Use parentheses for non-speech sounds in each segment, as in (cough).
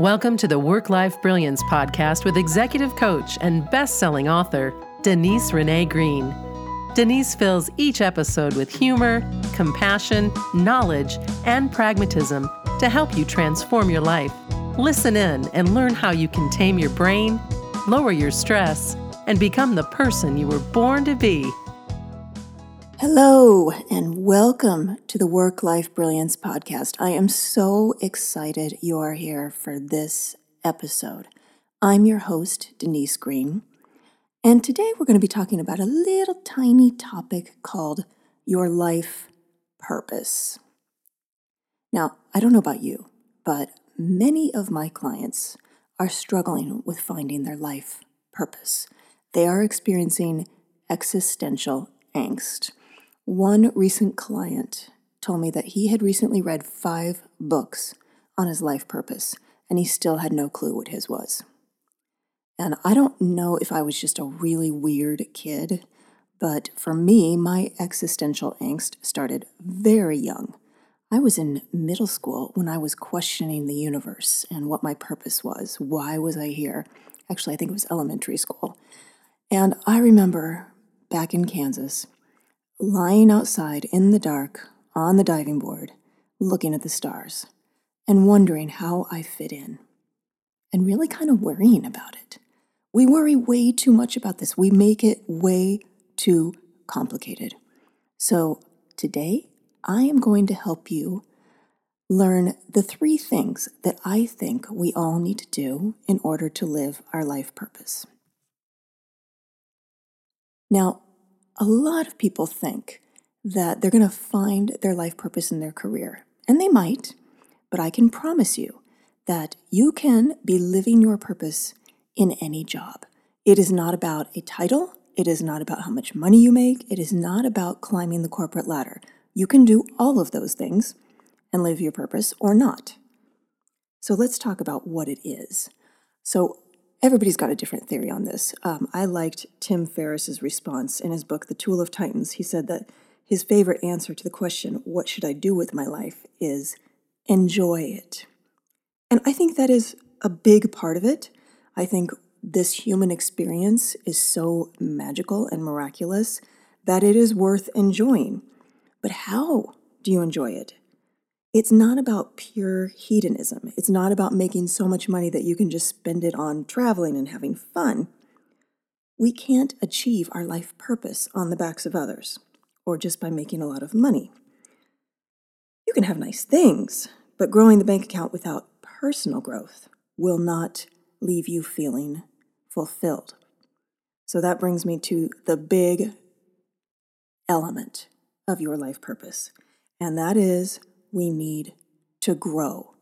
Welcome to the Work Life Brilliance podcast with executive coach and best selling author, Denise Renee Green. Denise fills each episode with humor, compassion, knowledge, and pragmatism to help you transform your life. Listen in and learn how you can tame your brain, lower your stress, and become the person you were born to be. Hello, and welcome to the Work Life Brilliance podcast. I am so excited you are here for this episode. I'm your host, Denise Green, and today we're going to be talking about a little tiny topic called your life purpose. Now, I don't know about you, but many of my clients are struggling with finding their life purpose. They are experiencing existential angst. One recent client told me that he had recently read five books on his life purpose, and he still had no clue what his was. And I don't know if I was just a really weird kid, but for me, my existential angst started very young. I was in middle school when I was questioning the universe and what my purpose was. Why was I here? Actually, I think it was elementary school. And I remember back in Kansas, lying outside in the dark on the diving board, looking at the stars and wondering how I fit in, and really kind of worrying about it. We worry way too much about this, we make it way too complicated. So, today, I am going to help you learn the three things that I think we all need to do in order to live our life purpose. Now, a lot of people think that they're going to find their life purpose in their career, and they might, but I can promise you that you can be living your purpose in any job. It is not about a title, it is not about how much money you make, it is not about climbing the corporate ladder. You can do all of those things and live your purpose or not. So let's talk about what it is. So, Everybody's got a different theory on this. Um, I liked Tim Ferriss's response in his book, The Tool of Titans. He said that his favorite answer to the question, What should I do with my life? is enjoy it. And I think that is a big part of it. I think this human experience is so magical and miraculous that it is worth enjoying. But how do you enjoy it? It's not about pure hedonism. It's not about making so much money that you can just spend it on traveling and having fun. We can't achieve our life purpose on the backs of others or just by making a lot of money. You can have nice things, but growing the bank account without personal growth will not leave you feeling fulfilled. So that brings me to the big element of your life purpose, and that is we need to grow.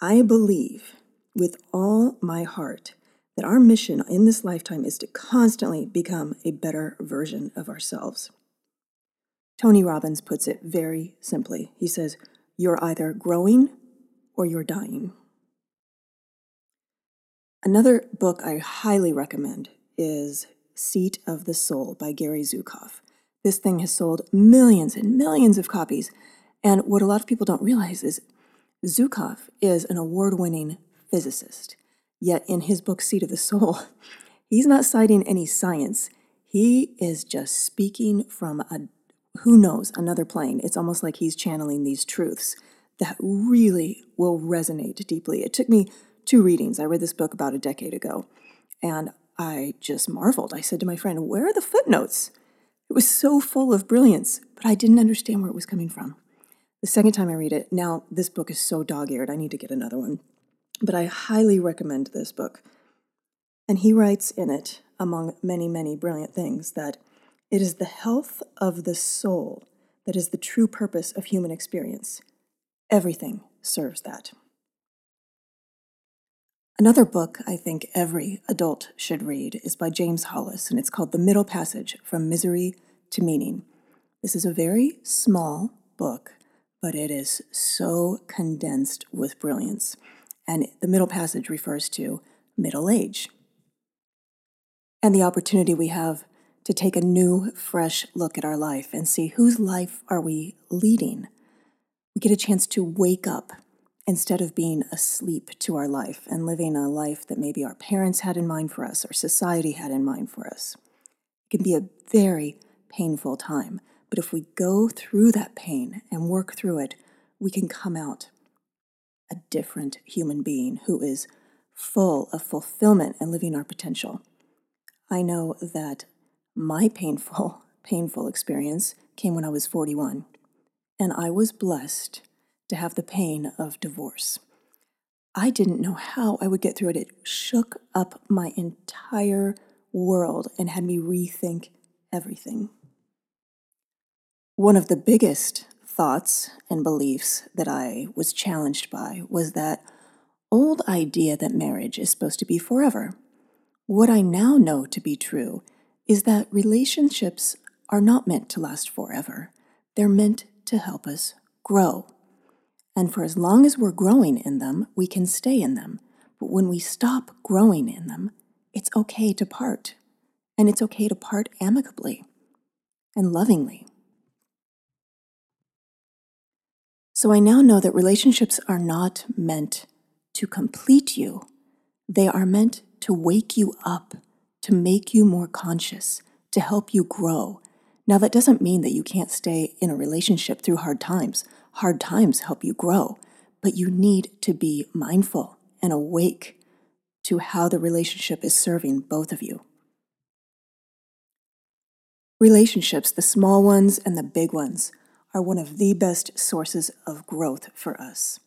I believe with all my heart that our mission in this lifetime is to constantly become a better version of ourselves. Tony Robbins puts it very simply. He says, You're either growing or you're dying. Another book I highly recommend is Seat of the Soul by Gary Zukav. This thing has sold millions and millions of copies, and what a lot of people don't realize is Zukav is an award winning physicist. Yet in his book, Seat of the Soul, (laughs) he's not citing any science. He is just speaking from a, who knows, another plane. It's almost like he's channeling these truths that really will resonate deeply. It took me two readings. I read this book about a decade ago, and I just marveled. I said to my friend, Where are the footnotes? It was so full of brilliance, but I didn't understand where it was coming from. The second time I read it, now this book is so dog eared, I need to get another one. But I highly recommend this book. And he writes in it, among many, many brilliant things, that it is the health of the soul that is the true purpose of human experience. Everything serves that. Another book I think every adult should read is by James Hollis, and it's called The Middle Passage From Misery to Meaning. This is a very small book, but it is so condensed with brilliance. And the middle passage refers to middle age and the opportunity we have to take a new, fresh look at our life and see whose life are we leading. We get a chance to wake up instead of being asleep to our life and living a life that maybe our parents had in mind for us or society had in mind for us. It can be a very painful time, but if we go through that pain and work through it, we can come out a different human being who is full of fulfillment and living our potential. I know that my painful, (laughs) painful experience came when I was 41, and I was blessed to have the pain of divorce. I didn't know how I would get through it. It shook up my entire world and had me rethink everything. One of the biggest thoughts and beliefs that I was challenged by was that old idea that marriage is supposed to be forever. What I now know to be true is that relationships are not meant to last forever. They're meant to help us grow. And for as long as we're growing in them, we can stay in them. But when we stop growing in them, it's okay to part. And it's okay to part amicably and lovingly. So I now know that relationships are not meant to complete you, they are meant to wake you up, to make you more conscious, to help you grow. Now, that doesn't mean that you can't stay in a relationship through hard times. Hard times help you grow, but you need to be mindful and awake to how the relationship is serving both of you. Relationships, the small ones and the big ones, are one of the best sources of growth for us.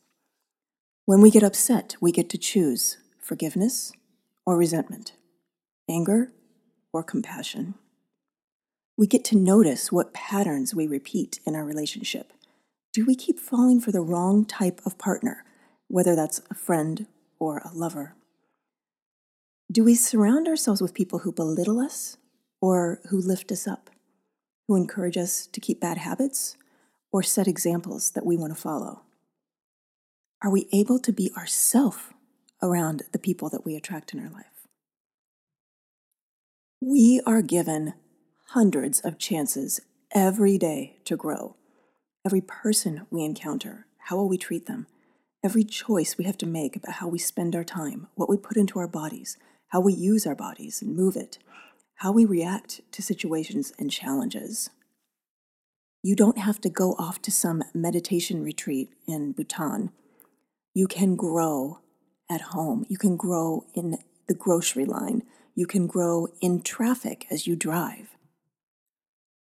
When we get upset, we get to choose forgiveness or resentment, anger or compassion. We get to notice what patterns we repeat in our relationship. Do we keep falling for the wrong type of partner, whether that's a friend or a lover? Do we surround ourselves with people who belittle us or who lift us up, who encourage us to keep bad habits or set examples that we want to follow? Are we able to be ourself around the people that we attract in our life? We are given hundreds of chances every day to grow. Every person we encounter, how will we treat them? Every choice we have to make about how we spend our time, what we put into our bodies, how we use our bodies and move it, how we react to situations and challenges. You don't have to go off to some meditation retreat in Bhutan. You can grow at home. You can grow in the grocery line. You can grow in traffic as you drive.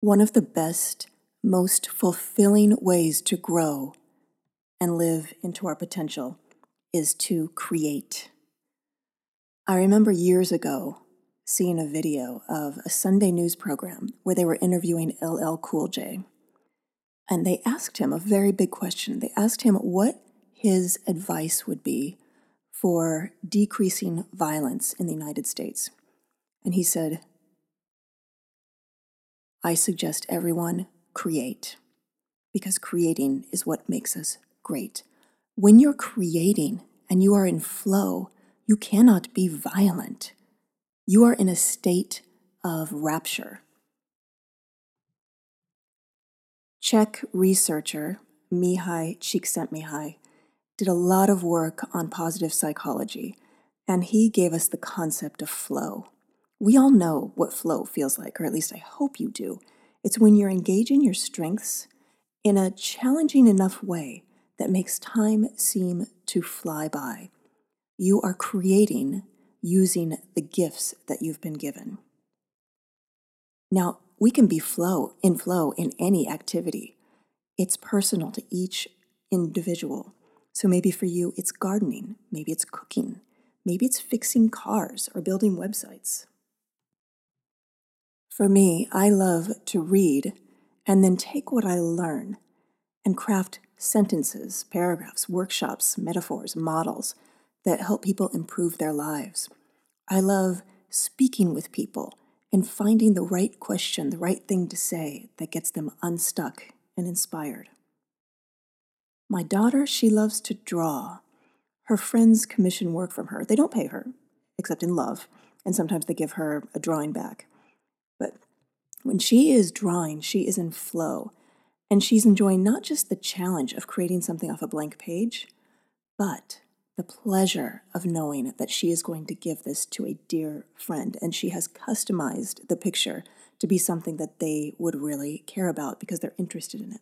One of the best, most fulfilling ways to grow and live into our potential is to create. I remember years ago seeing a video of a Sunday news program where they were interviewing LL Cool J. And they asked him a very big question. They asked him what his advice would be for decreasing violence in the United States. And he said, I suggest everyone create, because creating is what makes us great. When you're creating and you are in flow, you cannot be violent. You are in a state of rapture. Czech researcher Mihaly Csikszentmihalyi did a lot of work on positive psychology, and he gave us the concept of flow. We all know what flow feels like, or at least I hope you do. It's when you're engaging your strengths in a challenging enough way that makes time seem to fly by. You are creating using the gifts that you've been given. Now, we can be flow in flow in any activity. It's personal to each individual. So maybe for you, it's gardening, maybe it's cooking, maybe it's fixing cars or building websites. For me, I love to read and then take what I learn and craft sentences, paragraphs, workshops, metaphors, models that help people improve their lives. I love speaking with people and finding the right question, the right thing to say that gets them unstuck and inspired. My daughter, she loves to draw. Her friends commission work from her. They don't pay her, except in love, and sometimes they give her a drawing back. But when she is drawing, she is in flow, and she's enjoying not just the challenge of creating something off a blank page, but the pleasure of knowing that she is going to give this to a dear friend and she has customized the picture to be something that they would really care about because they're interested in it.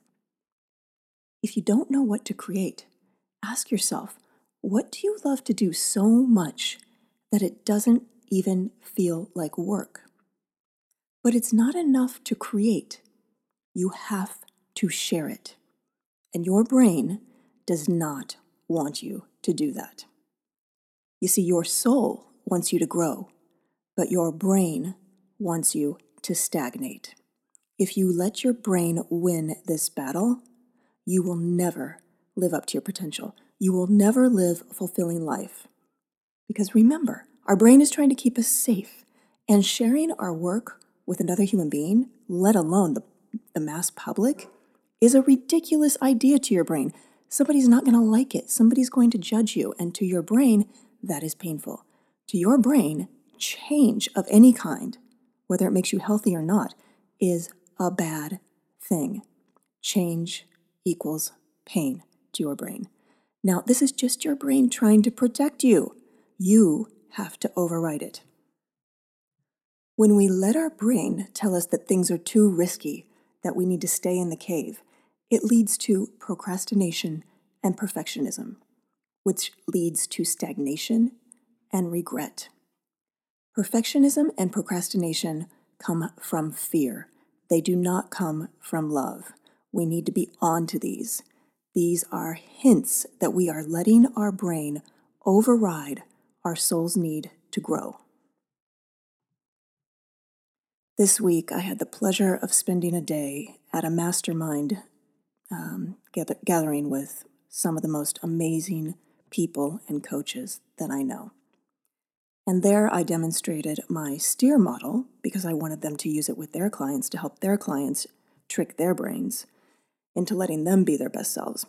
If you don't know what to create, ask yourself, what do you love to do so much that it doesn't even feel like work? But it's not enough to create, you have to share it. And your brain does not want you to do that. You see, your soul wants you to grow, but your brain wants you to stagnate. If you let your brain win this battle, you will never live up to your potential. You will never live a fulfilling life. Because remember, our brain is trying to keep us safe, and sharing our work with another human being, let alone the, the mass public, is a ridiculous idea to your brain. Somebody's not going to like it. Somebody's going to judge you. And to your brain, that is painful. To your brain, change of any kind, whether it makes you healthy or not, is a bad thing. Change equals pain to your brain. Now, this is just your brain trying to protect you. You have to override it. When we let our brain tell us that things are too risky, that we need to stay in the cave, it leads to procrastination and perfectionism, which leads to stagnation and regret. Perfectionism and procrastination come from fear. They do not come from love. We need to be on to these. These are hints that we are letting our brain override our soul's need to grow. This week, I had the pleasure of spending a day at a mastermind um, gather- gathering with some of the most amazing people and coaches that I know. And there I demonstrated my steer model because I wanted them to use it with their clients to help their clients trick their brains into letting them be their best selves.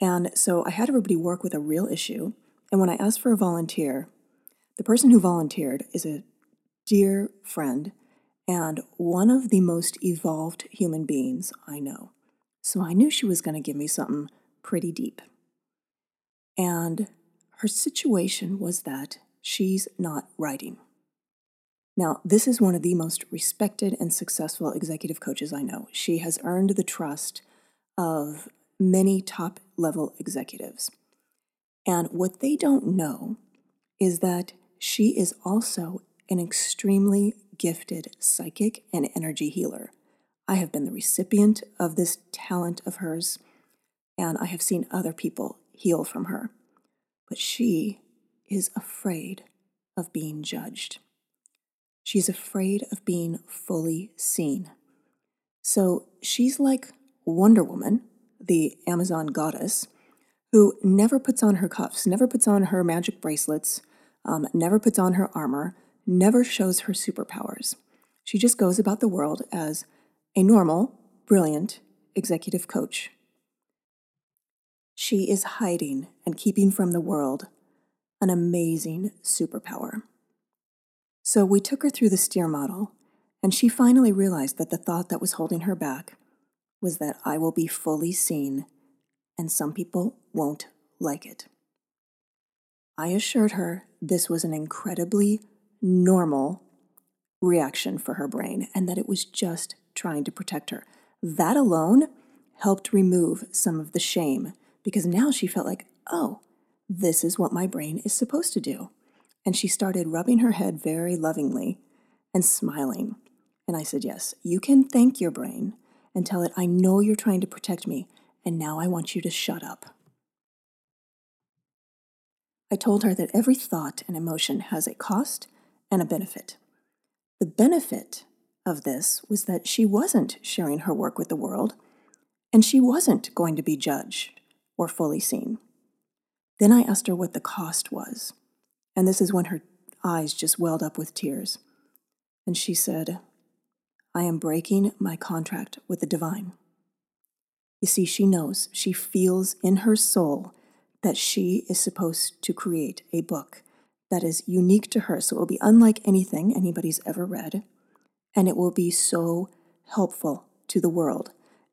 And so I had everybody work with a real issue. And when I asked for a volunteer, the person who volunteered is a dear friend and one of the most evolved human beings I know. So I knew she was going to give me something pretty deep. And her situation was that she's not writing. Now, this is one of the most respected and successful executive coaches I know. She has earned the trust of many top level executives. And what they don't know is that she is also an extremely gifted psychic and energy healer. I have been the recipient of this talent of hers, and I have seen other people heal from her. But she is afraid of being judged. She's afraid of being fully seen. So she's like Wonder Woman, the Amazon goddess, who never puts on her cuffs, never puts on her magic bracelets, um, never puts on her armor, never shows her superpowers. She just goes about the world as a normal, brilliant executive coach. She is hiding and keeping from the world an amazing superpower. So we took her through the steer model, and she finally realized that the thought that was holding her back was that I will be fully seen, and some people won't like it. I assured her this was an incredibly normal reaction for her brain and that it was just trying to protect her. That alone helped remove some of the shame because now she felt like, oh, this is what my brain is supposed to do. And she started rubbing her head very lovingly and smiling. And I said, Yes, you can thank your brain and tell it, I know you're trying to protect me, and now I want you to shut up. I told her that every thought and emotion has a cost and a benefit. The benefit of this was that she wasn't sharing her work with the world, and she wasn't going to be judged or fully seen. Then I asked her what the cost was, and this is when her eyes just welled up with tears. And she said, I am breaking my contract with the divine. You see, she knows, she feels in her soul that she is supposed to create a book that is unique to her. So it will be unlike anything anybody's ever read. And it will be so helpful to the world.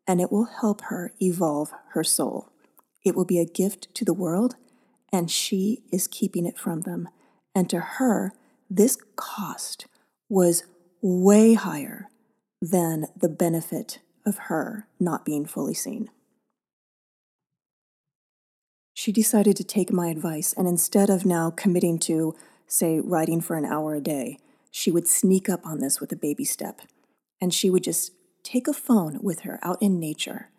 And it will help her evolve her soul. It will be a gift to the world. and she is keeping it from them. And to her, this cost was way higher than the benefit of her not being fully seen. She decided to take my advice, and instead of now committing to, say, writing for an hour a day, she would sneak up on this with a baby step. And she would just take a phone with her out in nature.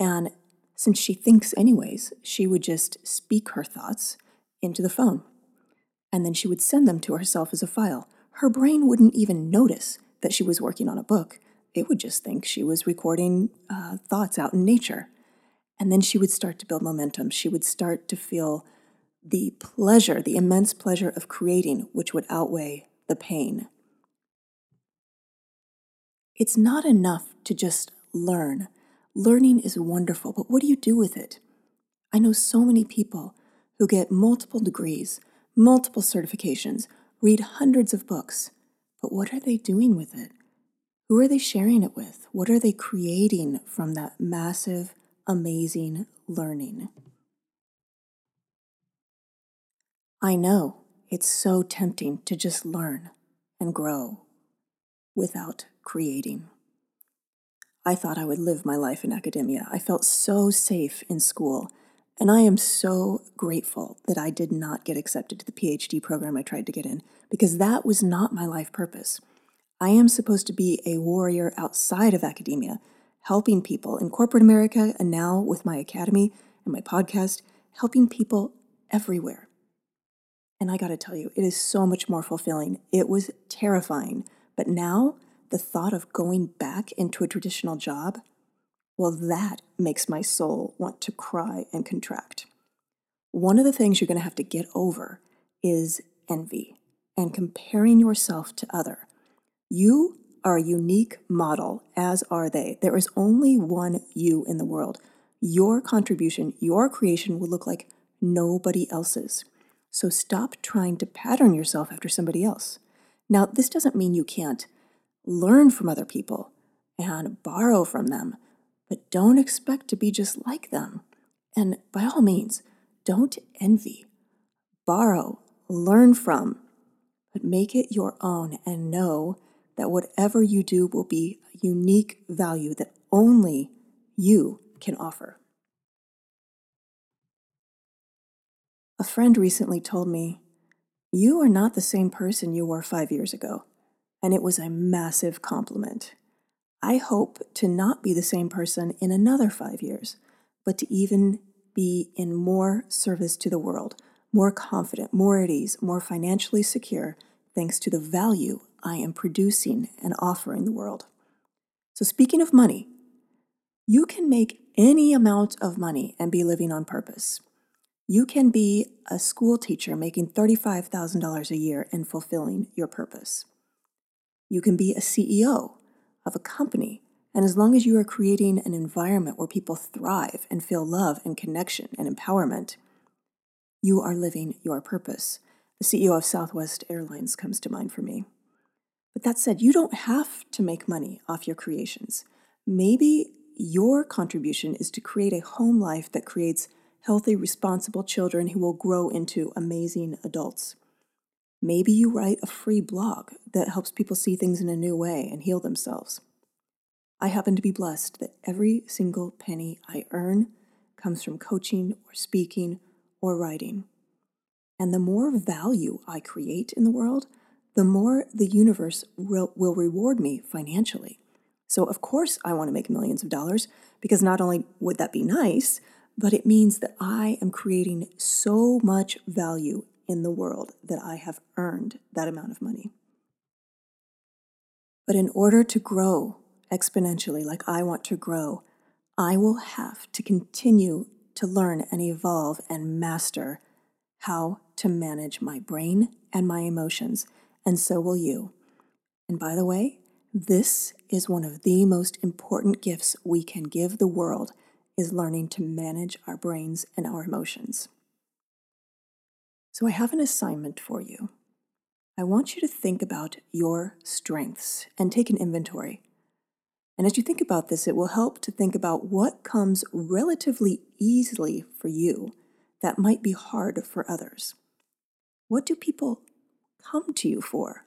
And since she thinks anyways, she would just speak her thoughts into the phone. And then she would send them to herself as a file. Her brain wouldn't even notice that she was working on a book it would just think she was recording uh, thoughts out in nature. And then she would start to build momentum. She would start to feel the pleasure, the immense pleasure of creating, which would outweigh the pain. It's not enough to just learn. Learning is wonderful, but what do you do with it? I know so many people who get multiple degrees, multiple certifications, read hundreds of books, but what are they doing with it? Who are they sharing it with? What are they creating from that massive, amazing learning? I know it's so tempting to just learn and grow without creating. I thought I would live my life in academia. I felt so safe in school, and I am so grateful that I did not get accepted to the PhD program I tried to get in because that was not my life purpose. I am supposed to be a warrior outside of academia, helping people in corporate America and now with my academy and my podcast, helping people everywhere. And I got to tell you, it is so much more fulfilling. It was terrifying. But now, the thought of going back into a traditional job, well, that makes my soul want to cry and contract. One of the things you're going to have to get over is envy and comparing yourself to other. You are a unique model, as are they. There is only one you in the world. Your contribution, your creation will look like nobody else's. So stop trying to pattern yourself after somebody else. Now, this doesn't mean you can't learn from other people and borrow from them, but don't expect to be just like them. And by all means, don't envy. Borrow, learn from, but make it your own and know that whatever you do will be a unique value that only you can offer. A friend recently told me, You are not the same person you were five years ago. And it was a massive compliment. I hope to not be the same person in another five years, but to even be in more service to the world, more confident, more at ease, more financially secure, thanks to the value I am producing and offering the world. So, speaking of money, you can make any amount of money and be living on purpose. You can be a school teacher making $35,000 a year and fulfilling your purpose. You can be a CEO of a company, and as long as you are creating an environment where people thrive and feel love and connection and empowerment, you are living your purpose. The CEO of Southwest Airlines comes to mind for me. But that said, you don't have to make money off your creations. Maybe your contribution is to create a home life that creates healthy, responsible children who will grow into amazing adults. Maybe you write a free blog that helps people see things in a new way and heal themselves. I happen to be blessed that every single penny I earn comes from coaching or speaking or writing. And the more value I create in the world, the more the universe will, will reward me financially. So, of course, I want to make millions of dollars because not only would that be nice, but it means that I am creating so much value in the world that I have earned that amount of money. But in order to grow exponentially, like I want to grow, I will have to continue to learn and evolve and master how to manage my brain and my emotions and so will you. And by the way, this is one of the most important gifts we can give the world is learning to manage our brains and our emotions. So I have an assignment for you. I want you to think about your strengths and take an inventory. And as you think about this, it will help to think about what comes relatively easily for you that might be hard for others? What do people come to you for?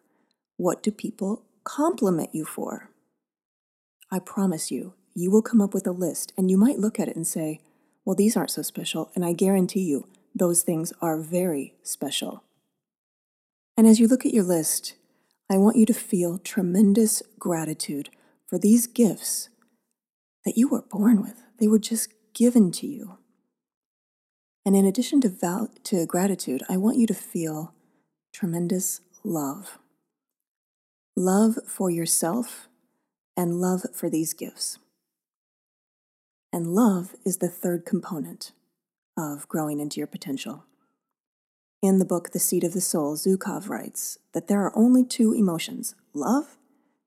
What do people compliment you for? I promise you, you will come up with a list and you might look at it and say, well, these aren't so special. And I guarantee you, those things are very special. And as you look at your list, I want you to feel tremendous gratitude for these gifts that you were born with. They were just given to you. And in addition to, val- to gratitude, I want you to feel tremendous love love for yourself and love for these gifts. And love is the third component of growing into your potential. In the book The Seat of the Soul, Zukav writes that there are only two emotions love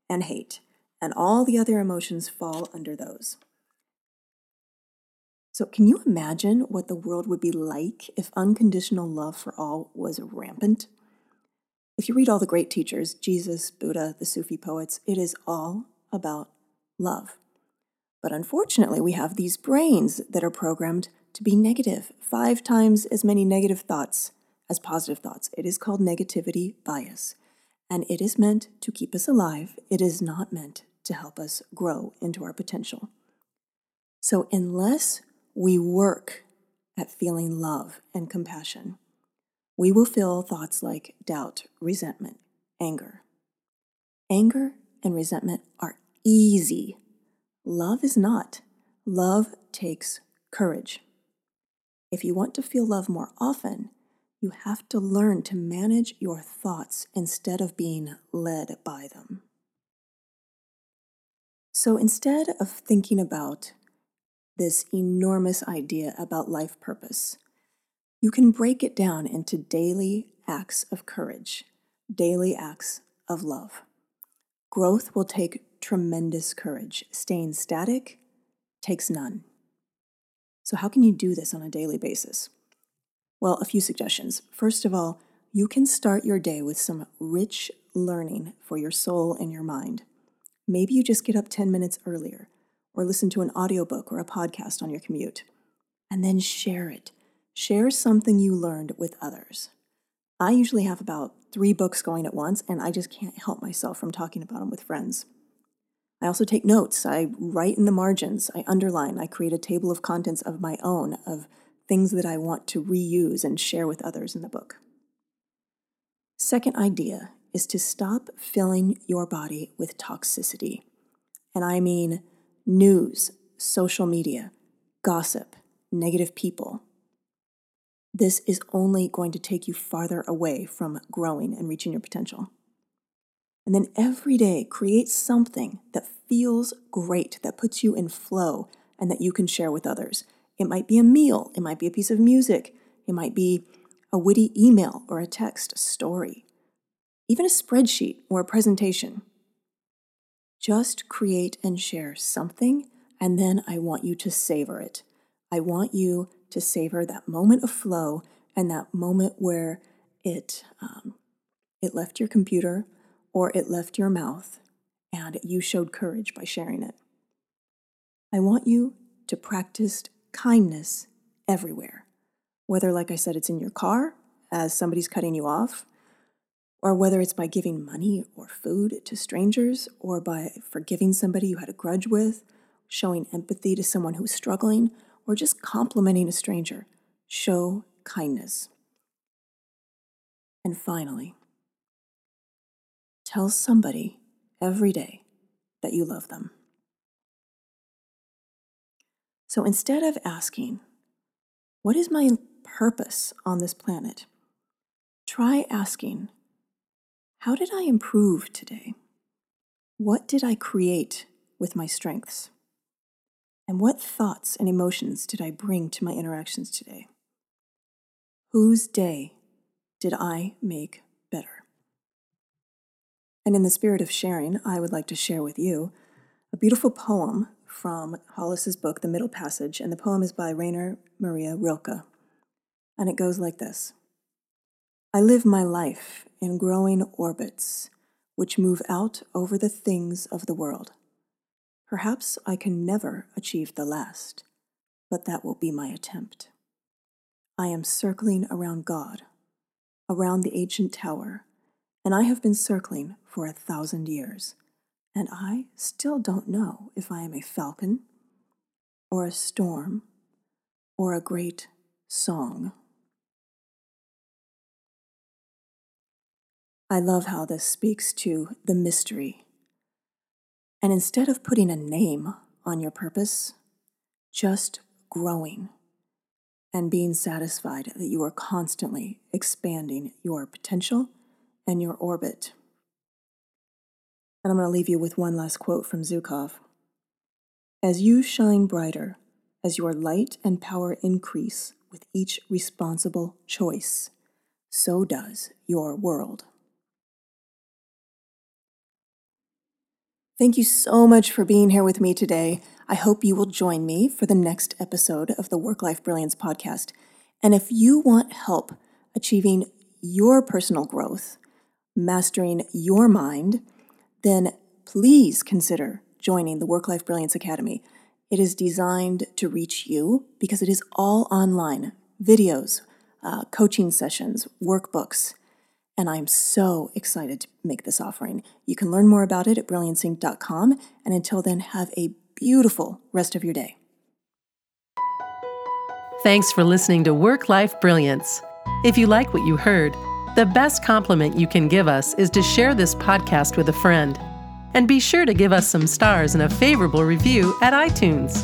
and hate, and all the other emotions fall under those. So, can you imagine what the world would be like if unconditional love for all was rampant? If you read all the great teachers, Jesus, Buddha, the Sufi poets, it is all about love. But unfortunately, we have these brains that are programmed to be negative, five times as many negative thoughts as positive thoughts. It is called negativity bias, and it is meant to keep us alive. It is not meant to help us grow into our potential. So, unless we work at feeling love and compassion, we will feel thoughts like doubt, resentment, anger. Anger and resentment are easy. Love is not. Love takes courage. If you want to feel love more often, you have to learn to manage your thoughts instead of being led by them. So instead of thinking about this enormous idea about life purpose. You can break it down into daily acts of courage, daily acts of love. Growth will take tremendous courage. Staying static takes none. So, how can you do this on a daily basis? Well, a few suggestions. First of all, you can start your day with some rich learning for your soul and your mind. Maybe you just get up 10 minutes earlier or listen to an audiobook or a podcast on your commute. And then share it. Share something you learned with others. I usually have about three books going at once, and I just can't help myself from talking about them with friends. I also take notes. I write in the margins, I underline, I create a table of contents of my own of things that I want to reuse and share with others in the book. Second idea is to stop filling your body with toxicity. And I mean news, social media, gossip, negative people. This is only going to take you farther away from growing and reaching your potential. And then every day, create something that feels great, that puts you in flow, and that you can share with others. It might be a meal, it might be a piece of music, it might be a witty email or a text, a story, even a spreadsheet or a presentation. Just create and share something, and then I want you to savor it. I want you to savor that moment of flow and that moment where it um, it left your computer or it left your mouth, and you showed courage by sharing it. I want you to practice kindness everywhere, whether, like I said, it's in your car as somebody's cutting you off, or whether it's by giving money or food to strangers, or by forgiving somebody you had a grudge with, showing empathy to someone who's struggling, or just complimenting a stranger, show kindness. And finally, tell somebody every day that you love them. So instead of asking, What is my purpose on this planet? Try asking, how did I improve today? What did I create with my strengths? And what thoughts and emotions did I bring to my interactions today? Whose day did I make better? And in the spirit of sharing, I would like to share with you a beautiful poem from Hollis's book, The Middle Passage, and the poem is by Rainer Maria Rilke. And it goes like this I live my life in growing orbits which move out over the things of the world. Perhaps I can never achieve the last, but that will be my attempt. I am circling around God, around the ancient tower, and I have been circling for a thousand years, and I still don't know if I am a falcon, or a storm, or a great song. I love how this speaks to the mystery. And instead of putting a name on your purpose, just growing and being satisfied that you are constantly expanding your potential and your orbit. And I'm going to leave you with one last quote from Zukav. As you shine brighter, as your light and power increase with each responsible choice, so does your world. Thank you so much for being here with me today. I hope you will join me for the next episode of the Work Life Brilliance podcast. And if you want help achieving your personal growth, mastering your mind, then please consider joining the Work Life Brilliance Academy. It is designed to reach you because it is all online videos, uh, coaching sessions, workbooks and I'm so excited to make this offering. You can learn more about it at brillianceinc.com, and until then, have a beautiful rest of your day. Thanks for listening to Work Life Brilliance. If you like what you heard, the best compliment you can give us is to share this podcast with a friend. And be sure to give us some stars and a favorable review at iTunes.